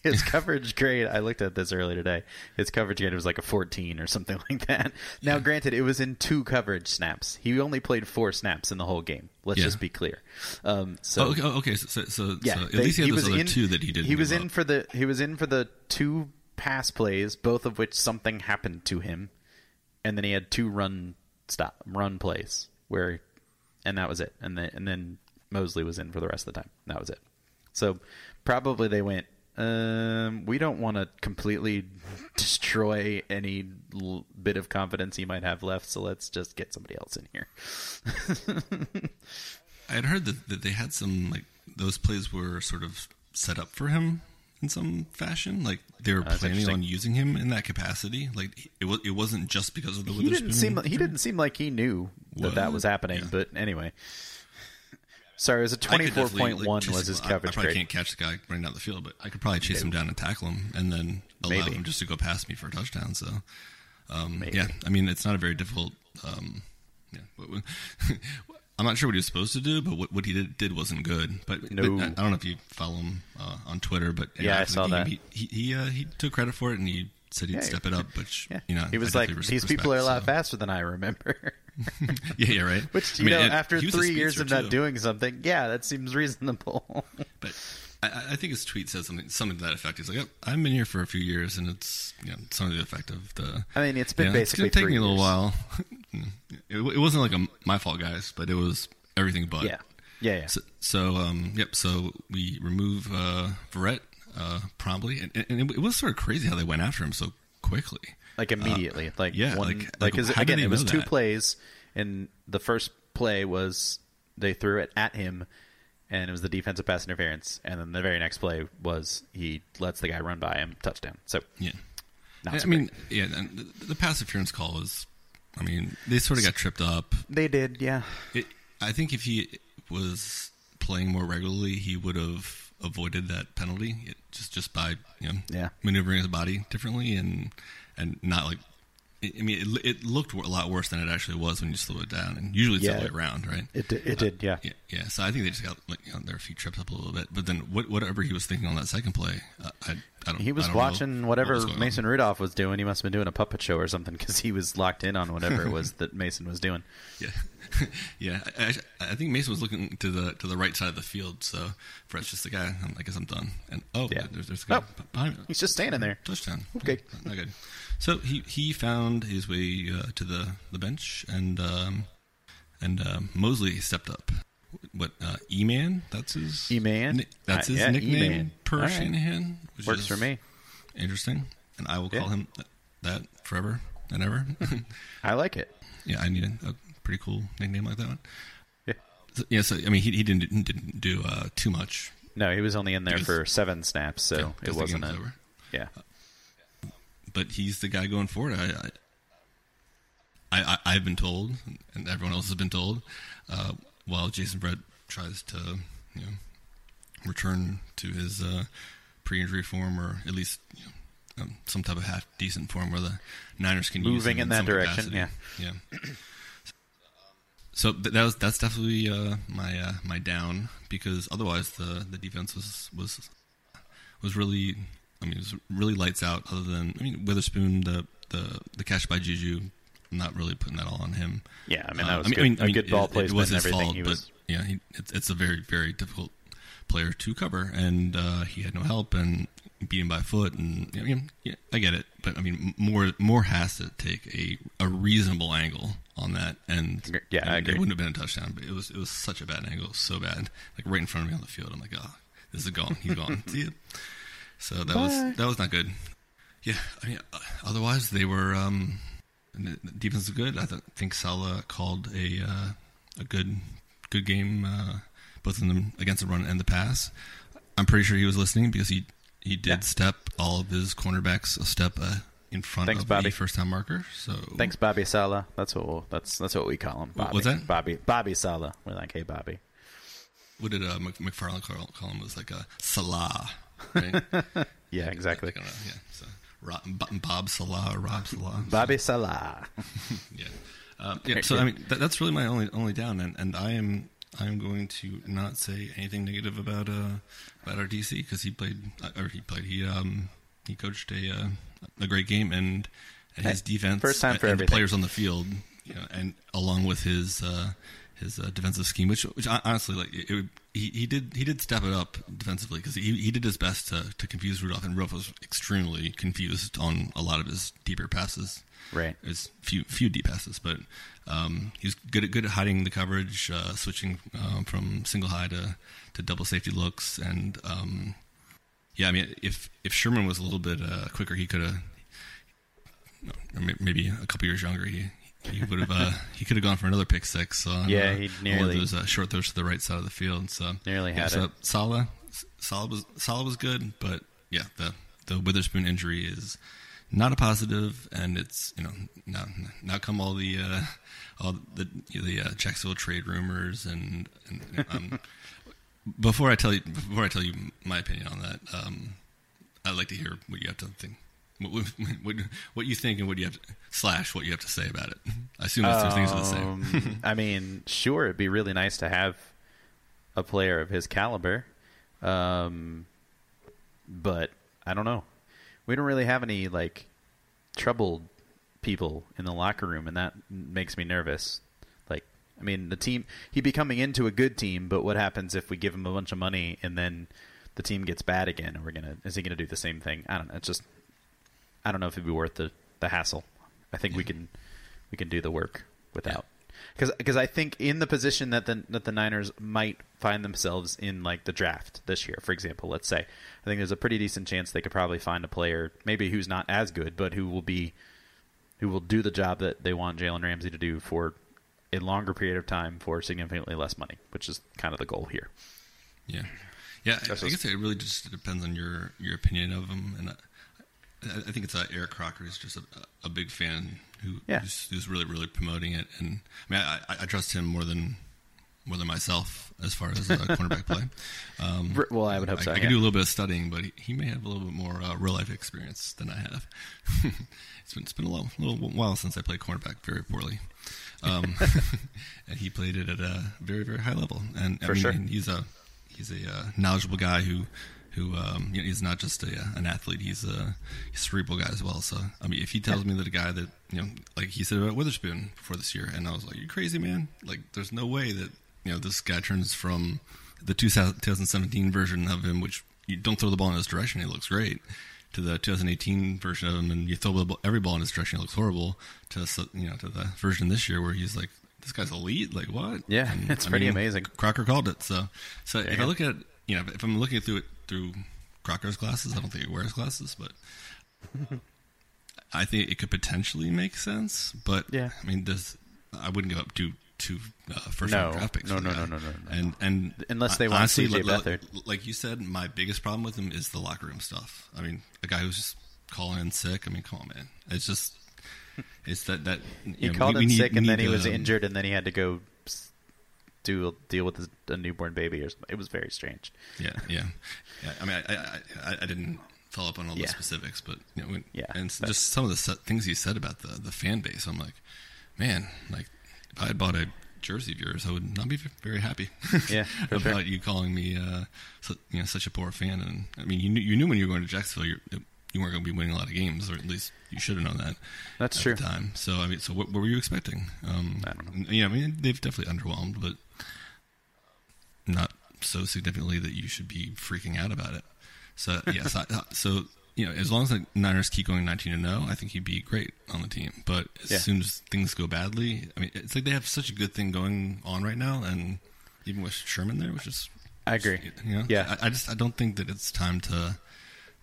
His coverage grade, I looked at this earlier today. His coverage grade was like a 14 or something like that. Now, granted, it was in two coverage snaps. He only played four snaps in the whole game. Let's Yeah. just be clear. Um, so oh, okay, okay, so, so, yeah, so at they- least he had those other in, two that he didn't. He was in up. for the he was in for the two pass plays, both of which something happened to him, and then he had two run stop run plays where, and that was it. And then and then Moseley was in for the rest of the time. That was it. So probably they went. Um, we don't want to completely destroy any l- bit of confidence he might have left, so let's just get somebody else in here. I had heard that, that they had some like those plays were sort of set up for him in some fashion. Like they were that's planning on using him in that capacity. Like it was it wasn't just because of the he didn't seem he didn't seem like he knew that that was happening. Yeah. But anyway, sorry, it was a I could twenty four definitely, like, was him- his I- I, probably grade. can't catch the guy running down the field, but I could probably chase him down and tackle him, and then allow Maybe. him just to go past me for a touchdown. So, um, yeah, I mean, it's not a very difficult. Um, yeah, I'm not sure what he was supposed to do, but what, what he did, did wasn't good. But, No. but I, I don't know if you follow him uh, on Twitter, but Yeah, I saw game, that. He he he, uh, he took credit for it, and he said he'd Yeah, step it up. But Yeah, you know, he was like, "These people are a lot so- faster than I remember." Yeah, yeah, right. Which I you mean, know, after he was a three years of not too. doing something, yeah, that seems reasonable. But I, I think his tweet says something something to that effect. He's like, yep, "I've been here for a few years, and it's you know, something to the effect of the." I mean, it's been yeah, basically it's gonna take me a little years. while. it, it wasn't like a my fault, guys, but it was everything but. yeah, yeah, yeah. So, so um, yep. So we remove uh, Verrett uh, promptly, and, and it was sort of crazy how they went after him so quickly. Like immediately. like Uh, yeah, one, like- like, like, 'cause how did again, it was two that? plays, and the first play was they threw it at him, and it was the defensive pass interference, and then the very next play was he lets the guy run by him, touchdown. So Yeah. not I so mean, great. yeah, and the, the pass interference call was. I mean, they sort of got tripped up. they did, yeah. It, I think if he was playing more regularly, he would have avoided that penalty it, just just by you know Yeah. maneuvering his body differently and and not like. I mean, it, it looked a lot worse than it actually was when you slow it down, and usually it's the other way around, right? It did, it did, yeah. Yeah, yeah. So I think they just got like you know, their feet tripped up a little bit. But then what, whatever he was thinking on that second play, uh, I, I don't. He was don't know watching what whatever was going on. Mason Rudolph was doing. He must have been doing a puppet show or something because he was locked in on whatever it was that Mason was doing. Yeah, yeah. I, I, I think Mason was looking to the to the right side of the field. So Verrett's just the guy. I'm, I guess I'm done. And oh, Yeah. there's there's a guy Oh. behind me. He's just standing there. touchdown. Okay. not good. So he he found his way uh, to the the bench, and um, and um, Moseley stepped up. What uh, E Man? That's his E-Man? ni- That's Uh, his yeah, nickname E-Man. per right. Shanahan. Which Works is for me. Interesting, and I will Yeah. call him th- that forever and ever. I like it. yeah, I need a, a pretty cool nickname like that one. Yeah. So, yeah, so I mean, he, he didn't didn't do uh, too much. No, he was only in there for seven snaps, so Yeah, it wasn't a over. yeah. But he's the guy going forward. I, I, I, I've been told, and everyone else has been told, uh, while Jason Verrett tries to you know return to his uh, pre-injury form, or at least you know, um, some type of half decent form where the Niners can use Moving him in that some direction, capacity. yeah. So th- that was that's definitely uh, my uh, my down because otherwise the, the defense was was was really I mean it was really lights out. Other than I mean Witherspoon the the the catch by Juju, I'm not really putting that all on him. Yeah, I mean Uh, that was good, a good ball it, placement It was his fault, was but yeah, he, it's, it's a very very difficult player to cover, and uh, he had no help and beat him by foot, and you know, yeah, yeah, I get it, but I mean more more has to take a a reasonable angle on that, and Yeah, I it wouldn't have been a touchdown, but it was it was such a bad angle, so bad, like right in front of me on the field. I'm like, oh, this is gone, he's gone. See ya. So that Bye. was that was not good. Yeah, I mean, uh, otherwise they were. Um, the the defense is good. I th- think Saleh called a uh, a good good game, uh, both in the against the run and the pass. I'm pretty sure he was listening because he he did Yeah. step all of his cornerbacks a step uh, in front Thanks, of Bobby. the first time marker. So Thanks, Bobby Saleh. That's what we'll, that's that's what we call him. Bobby. what's that? Bobby Bobby Saleh. We're like, hey, Bobby. What did uh, McFarland call, call him? It was like a Saleh, right? Yeah, exactly. Yeah. So Bob- Saleh, Rob Saleh. Bobby Saleh. Yeah. Um, yeah. So I mean, that, that's really my only only down, and, and I am I am going to not say anything negative about uh about our DC because he played uh, or he played he um he coached a uh, a great game and and his Hey, defense first time for and everything. players on the field, you know, and along with his uh, his uh, defensive scheme, which which honestly like it, would- he he did he did step it up defensively because he he did his best to to confuse Rudolph, and Rudolph was extremely confused on a lot of his deeper passes Right. is few few deep passes, but um, he's good at good at hiding the coverage, uh, switching um, from single high to, to double safety looks, and um, yeah, I mean, if if Sherman was a little bit uh, quicker, he could have, maybe a couple years younger, he he would have uh, he could have gone for another pick six. Yeah, uh, he on one nearly- those uh, short throws to the right side of the field. So Nearly yeah, had so it. Saleh, Saleh was Saleh was good, but yeah, the the Witherspoon injury is not a positive, and it's you know now now come all the uh, all the the uh, Jacksonville trade rumors and, and um, before I tell you before I tell you my opinion on that, um, I'd like to hear what you have to think. What, what, what, you think and what you have to, slash what you have to say about it. I assume those two things are the same. Um, I mean, sure, it'd be really nice to have a player of his caliber, um, but I don't know. We don't really have any like troubled people in the locker room, and that makes me nervous. Like, I mean, the team he'd be coming into a good team, but what happens if we give him a bunch of money and then the team gets bad again? Are we gonna is he gonna do the same thing? I don't know. It's just I don't know if it'd be worth the the hassle. I think we can we can do the work without because I think in the position that the that the Niners might find themselves in like the draft this year, for example, let's say, I think there's a pretty decent chance they could probably find a player maybe who's not as good, but who will be who will do the job that they want Jalen Ramsey to do for a longer period of time for significantly less money, which is kind of the goal here. Yeah, yeah. I, I guess it really just depends on your your opinion of them, and I, I think it's uh, Eric Crocker is just a, a big fan who Yeah. who's, who's really really promoting it, and I mean I, I, I trust him more than more than myself as far as uh, cornerback play. Um, well, I would hope I, so, I yeah. can do a little bit of studying, but he, he may have a little bit more uh, real life experience than I have. it's been it's been a little, little while since I played cornerback very poorly. Um, and he played it at a very very high level, and I For mean, sure. he's a he's a uh, knowledgeable guy who who um, you know, he's not just a, an athlete; he's a, he's a cerebral guy as well. So, I mean, if he tells me that a guy that you know, like he said about Witherspoon before this year, and I was like, "You crazy man? Like, there's no way that you know this guy turns from the 2000 2017 version of him, which you don't throw the ball in his direction, he looks great." To the 2018 version of him, and you throw ball, every ball in his direction, it looks horrible. To you know, to the version this year where he's like, "This guy's elite." Like what? Yeah, And, it's I pretty mean, amazing. Crocker called it. So, so if I look at you know if I'm looking through it through Crocker's glasses, I don't think he wears glasses, but I think it could potentially make sense. But Yeah. I mean, does I wouldn't give up two two uh, first No. round draft picks. No, for no, no, no, no, no. And and Unless they want honestly, CJ like, Beathard. like you said, my biggest problem with him is the locker room stuff. I mean, a guy who's just calling in sick. I mean, come on, man. It's just it's that that you He know, called we- in we need- sick, and then need he was um, injured, and then he had to go s- do deal with a newborn baby. Or something. It was very strange. Yeah, yeah. yeah I mean, I, I, I, I didn't follow up on all Yeah. the specifics, but you know, when, Yeah, and but- just some of the things he said about the the fan base. I'm like, man, like if I had bought a jersey of yours, I would not be very happy. Yeah, about sure. you calling me, uh, so, you know, such a poor fan. And I mean, you knew, you knew when you were going to Jacksonville, you you weren't going to be winning a lot of games, or at least you should have known that. That's at true. The time. So I mean, so what, what were you expecting? Um, I don't know. Yeah, I mean, they've definitely underwhelmed, but not so significantly that you should be freaking out about it. So yes, I, so you know, as long as the Niners keep going nineteen and zero, I think he'd be great on the team. But as Yeah. soon as things go badly, I mean, it's like they have such a good thing going on right now, and even with Sherman there, which is I agree. you know, Yeah. I, I just I don't think that it's time to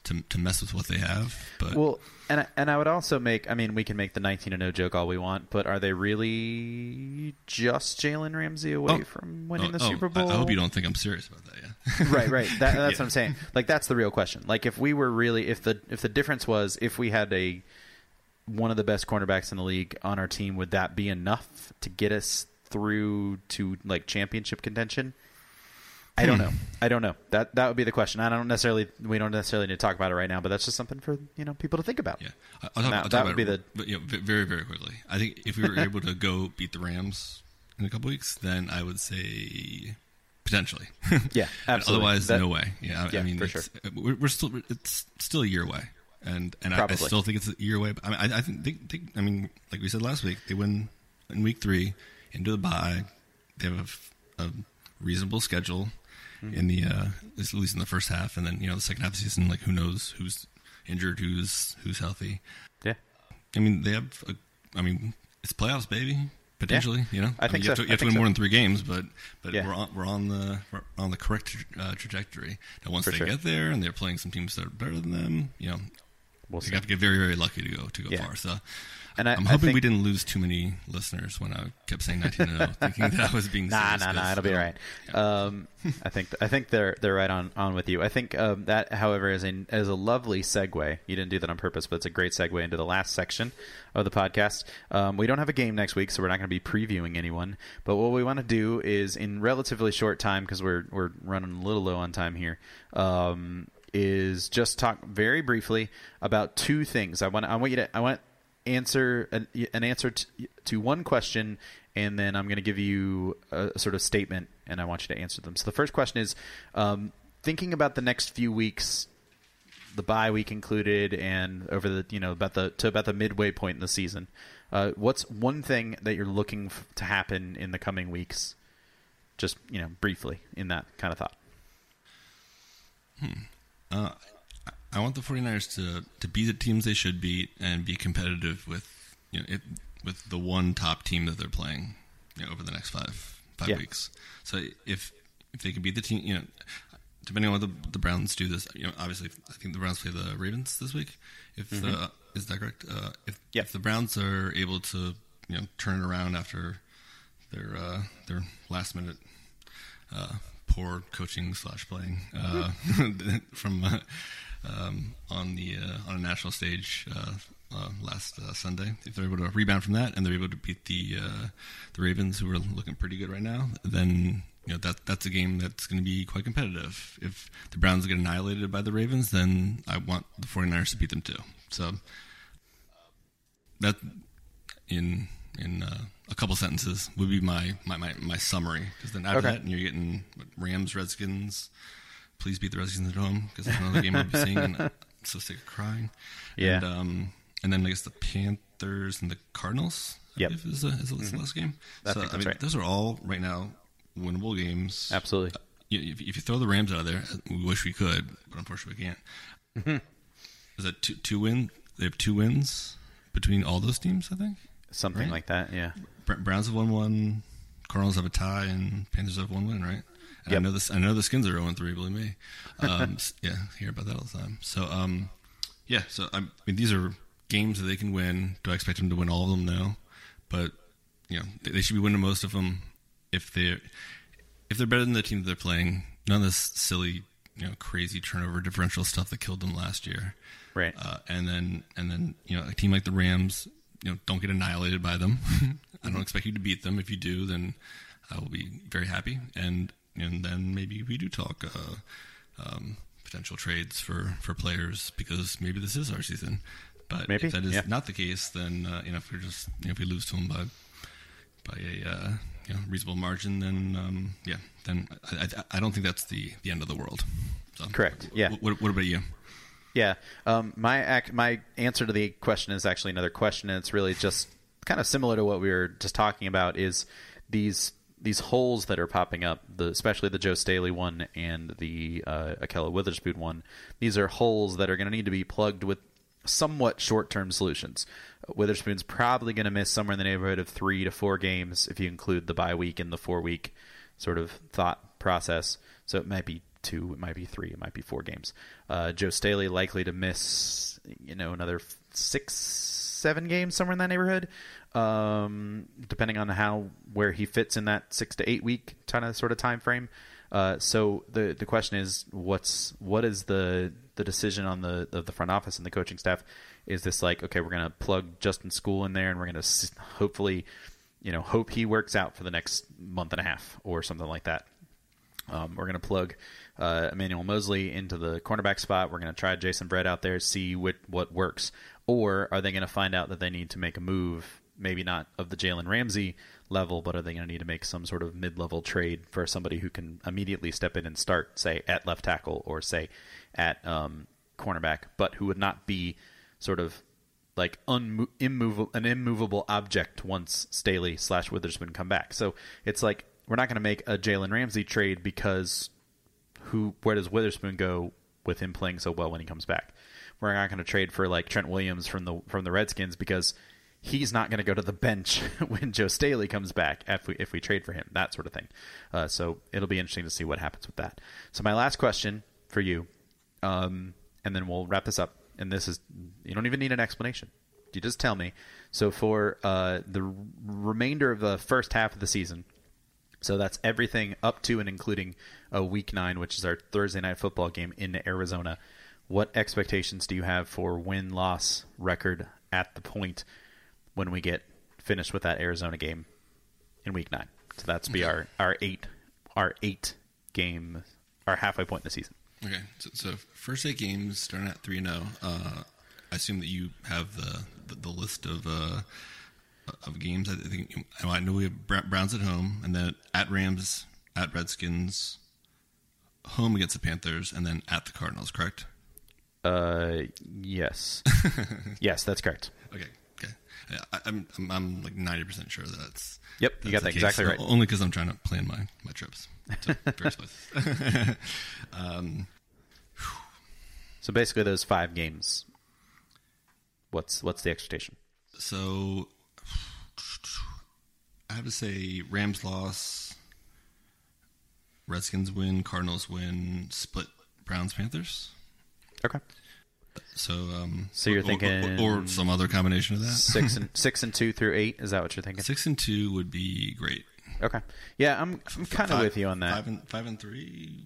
to to mess with what they have. But Well, and I, and I would also make. I mean, we can make the 19 to no joke all we want, but are they really just Jalen Ramsey away Oh. from winning oh, the oh, Super I- Bowl? I, hope you don't think I'm serious about that. Yeah. right, right. That, that's Yeah. what I'm saying. Like that's the real question. Like if we were really, if the if the difference was if we had a one of the best cornerbacks in the league on our team, would that be enough to get us through to like championship contention? I don't Hmm. know. I don't know. That that would be the question. I don't necessarily. We don't necessarily need to talk about it right now, but that's just something for you know people to think about. Yeah, I'll talk, That- I'll that would be the- but, you know, very very quickly. I think if we were able to go beat the Rams in a couple weeks, then I would say potentially. Yeah, absolutely. Otherwise, That- no way. Yeah, I, Yeah, I mean, for it's, we're, we're still it's still a year away, and and I, I still think it's a year away. But I mean, I, I think they, I mean, like we said last week, they win in week three into the bye. They have a, a reasonable schedule Mm-hmm. in the uh, at least in the first half, and then you know the second half of the season, like who knows who's injured, who's who's healthy. Yeah. I mean, they have. A, I mean, it's playoffs, baby. Potentially, you know. I think mean, you have to, you have to win so. more than three games, but but Yeah. we're on we're on the we're on the correct tra- uh, trajectory. Now, once For they sure. get there and they're playing some teams that are better than them, you know, We'll see. have to get very very lucky to go to go Yeah. far. So. And I, I'm I hoping think, we didn't lose too many listeners when I kept saying 19 and 0, thinking that I was being Nah, nah, nah. It'll be right. don't- Um, I think I think they're they're right on, on with you. I think um, that, however, is a is a lovely segue. You didn't do that on purpose, but it's a great segue into the last section of the podcast. Um, we don't have a game next week, so we're not going to be previewing anyone. But what we want to do is, in relatively short time, because we're we're running a little low on time here. Um, is just talk very briefly about two things. I want I want you to I want answer an, an answer to, to one question and then i'm going to give you a, sort of statement and i want you to answer them. So the first question is um, thinking about the next few weeks the bye week included and over the you know about the to about the midway point in the season uh, what's one thing that you're looking f- to happen in the coming weeks? Just you know briefly in that kind of thought Uh, I- want the 49ers to, to beat the teams they should be and be competitive with you know it, with the one top team that they're playing you know, over the next five five Yeah. weeks. So if if they can beat the team, you know, depending on what the, the Browns do this, you know, obviously I think the Browns play the Ravens this week. If the, is that correct? Uh, if if the Browns are able to you know turn it around after their uh, their last minute uh, poor coaching slash playing uh, from uh, um, on the uh, on a national stage uh, uh, last Sunday. If they're able to rebound from that and they're able to beat the the Ravens, who are looking pretty good right now, then you know that that's a game that's going to be quite competitive. If the Browns get annihilated by the Ravens, then I want the 49ers to beat them too. So that in in uh, a couple sentences would be my my, my, my summary. Because then after Okay. that, you're getting what, Rams, Redskins. Please beat the Redskins at home because that's another game I'll be seeing. And I'm so sick of crying. Yeah. And, um, and then I guess the Panthers and the Cardinals. Yep. Is, a, is, the last game. I so I that's mean, right. those are all right now winnable games. absolutely You- If, if you throw the Rams out of there, we wish we could, but unfortunately we can't. Mm-hmm. Is that two two win? They have two wins between all those teams, I think. Something Right. like that yeah Br- Browns have won one, Cardinals have a tie, and Panthers have one win, right? And Yep. I know this. I know the Skins are 0 3, believe me. Um, yeah, hear about that all the time. So, um, yeah. So I mean, these are games that they can win. Do I expect them to win all of them? No, but you know they, they should be winning most of them if they're if they're better than the team that they're playing. None of this silly, you know, crazy turnover differential stuff that killed them last year. right Uh, and then and then you know a team like the Rams, you know, don't get annihilated by them. I don't expect you to beat them. If you do, then I will be very happy. And and then maybe we do talk uh, um, potential trades for for players because maybe this is our season. But Maybe, if that is yeah. not the case, then uh, you know if we're just you know, if we lose to them by by a uh, you know, reasonable margin, then um, yeah, then I, I, I don't think that's the, the end of the world. So, Correct, yeah. What, what about you? Yeah. Um, my ac- my answer to the question is actually another question, and it's really just kind of similar to what we were just talking about. Is these these holes that are popping up, the, especially the Joe Staley one and the uh, Ahkello Witherspoon one. These are holes that are going to need to be plugged with somewhat short term solutions. Witherspoon's probably going to miss somewhere in the neighborhood of three to four games if you include the bye week and the four week sort of thought process. So it might be two, it might be three, it might be four games. Uh, Joe Staley likely to miss, you know, another six, seven games somewhere in that neighborhood, um, depending on how where he fits in that six to eight week kind of sort of time frame. Uh, so the the question is, what's what is the the decision on the of the front office and the coaching staff? Is this like okay, we're gonna plug Justin Skule in there, and we're gonna hopefully, you know, hope he works out for the next month and a half or something like that. Um, we're to plug uh, Emmanuel Moseley into the cornerback spot. We're going to try Jason Verrett out there, see what, what works. Or are they going to find out that they need to make a move, maybe not of the Jalen Ramsey level, but are they going to need to make some sort of mid level trade for somebody who can immediately step in and start, say, at left tackle or, say, at um, cornerback, but who would not be sort of like unmo- immovable, an immovable object once Staley slash Witherspoon come back. So it's like we're not going to make a Jalen Ramsey trade because who where does Witherspoon go with him playing so well when he comes back? We're not going to trade for like Trent Williams from the from the Redskins because he's not going to go to the bench when Joe Staley comes back if we if we trade for him. That sort of thing. Uh, so it'll be interesting to see what happens with that. So my last question for you, um, and then we'll wrap this up. And this is you don't even need an explanation. You just tell me. So for uh, the remainder of the first half of the season, so that's everything up to and including a week nine, which is our Thursday night football game in Arizona. What expectations do you have for win loss record at the point when we get finished with that Arizona game in week nine? So that's be our, our eight our eight game our halfway point in the season. Okay, so, so first eight games starting at three and zero. Oh, uh, I assume that you have the the, the list of uh, of games. I think I know we have Browns at home, and then at Rams, at Redskins, home against the Panthers, and then at the Cardinals. Correct? Uh, yes, yes, that's correct. Okay, okay. I, am I'm, I'm like ninety percent sure that that's. Yep, you got that exactly right. Only because I'm trying to plan my my trips to various places. um, so basically, those five games. What's what's the expectation? So I have to say Rams loss, Redskins win, Cardinals win, split Browns Panthers. Okay. So, um, so you're or, thinking, or, or, some other combination of that. Six and six and two through eight. Is that what you're thinking? Six and two would be great. Okay. Yeah, I'm I'm kind of with you on that. Five and five and three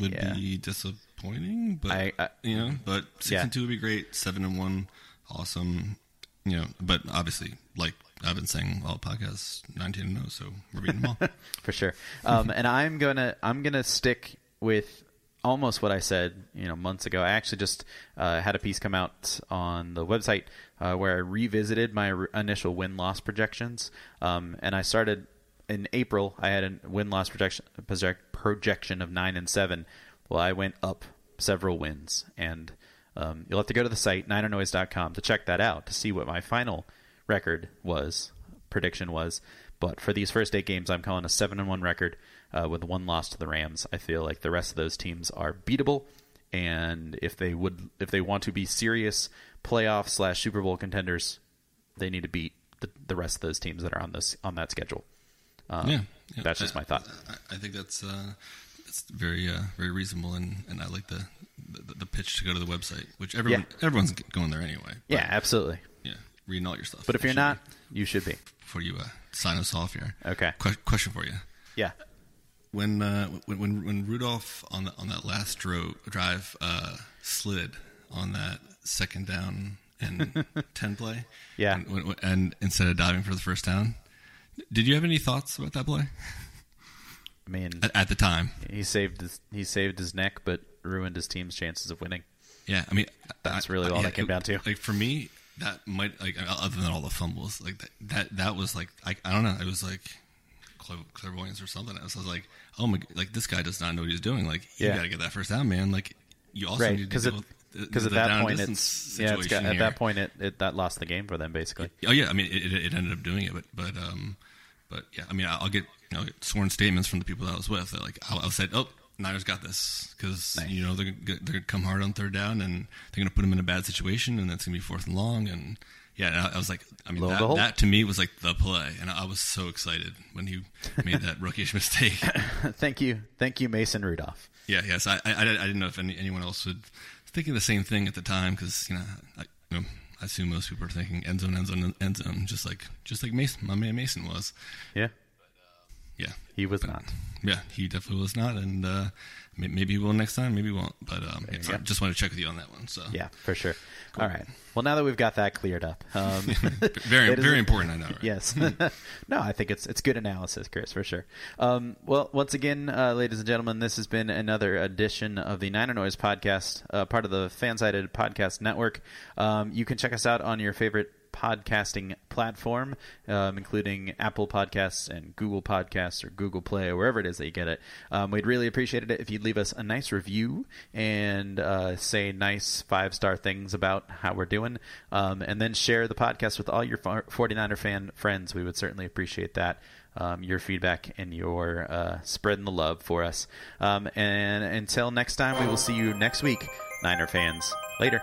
would yeah. be disappointing, but I, I, you know, but six yeah. and two would be great. Seven and one, awesome. You know, but obviously, like I've been saying all podcasts, nineteen and zero, oh, so we're beating them all for sure. Um, and I'm gonna I'm gonna stick with almost what I said, you know, months ago. I actually just uh, had a piece come out on the website uh, where I revisited my initial win loss projections, um, and I started in April. I had a win loss projection project, projection of nine and seven. Well, I went up several wins, and um, you'll have to go to the site ninernoise.com to check that out to see what my final record was, prediction was. But for these first eight games, I'm calling a seven and one record uh, with one loss to the Rams. I feel like the rest of those teams are beatable, and if they would, if they want to be serious playoff slash Super Bowl contenders, they need to beat the, the rest of those teams that are on this on that schedule. Um, yeah, yeah, that's just I, my thought. I, I think that's uh, that's very uh, very reasonable, and, and I like the, the, the pitch to go to the website, which everyone yeah. everyone's going there anyway. But, yeah, absolutely reading all your stuff. But if you're not, be. you should be. Before you uh, sign us off here. Okay. Qu- question for you. Yeah. When uh, when, when when Rudolph on the, on that last dro- drive uh, slid on that second down and ten play, yeah, and, and, instead of diving for the first down, did you have any thoughts about that play? I mean, at, at the time, he saved his, he saved his neck, but ruined his team's chances of winning. Yeah, I mean, that's really all yeah, that came down to. Like for me, that might like other than all the fumbles, like that that, that was like I, I don't know, it was like clairvoyance or something. I was, I was like, oh my, like this guy does not know what he's doing. Like you yeah. got to get that first down, man. Like you also right. need to deal because at that point it's yeah it's got, at that point it, it that lost the game for them basically. Oh yeah, I mean it, it, it ended up doing it, but but um but yeah, I mean I'll get you know sworn statements from the people that I was with. That like I, I said, oh Niners got this because nice. you know they're they're gonna come hard on third down and they're gonna put them in a bad situation and that's gonna be fourth and long and yeah I, I was like I mean that, that, to me was like the play and I was so excited when he made that rookyish mistake. thank you, thank you, Mason Rudolph. Yeah, yes. I, I, I didn't know if any, anyone else would thinking the same thing at the time because you know, I, you know, I assume most people are thinking end zone, end zone, end zone, just like just like Mason, my man Mason was. Yeah, Yeah, he was not. yeah, he definitely was not, and uh, maybe he will next time, maybe he won't. But um, yeah, so I just want to check with you on that one. So Yeah, for sure. All right. Well, now that we've got that cleared up, um, very very important. I know. Right? Yes. no, I think it's it's good analysis, Chris, for sure. Um, well, once again, uh, ladies and gentlemen, this has been another edition of the Niner Noise podcast, uh, part of the Fansided Podcast Network. Um, you can check us out on your favorite podcasting platform, um, including Apple Podcasts and Google Podcasts or Google Play or wherever it is that you get it. Um, we'd really appreciate it if you'd leave us a nice review and uh, say nice five star things about how we're doing, um, and then share the podcast with all your 49er fan friends. We would certainly appreciate that. Um, your feedback and your uh, spreading the love for us. Um, and until next time, we will see you next week, Niner fans. Later.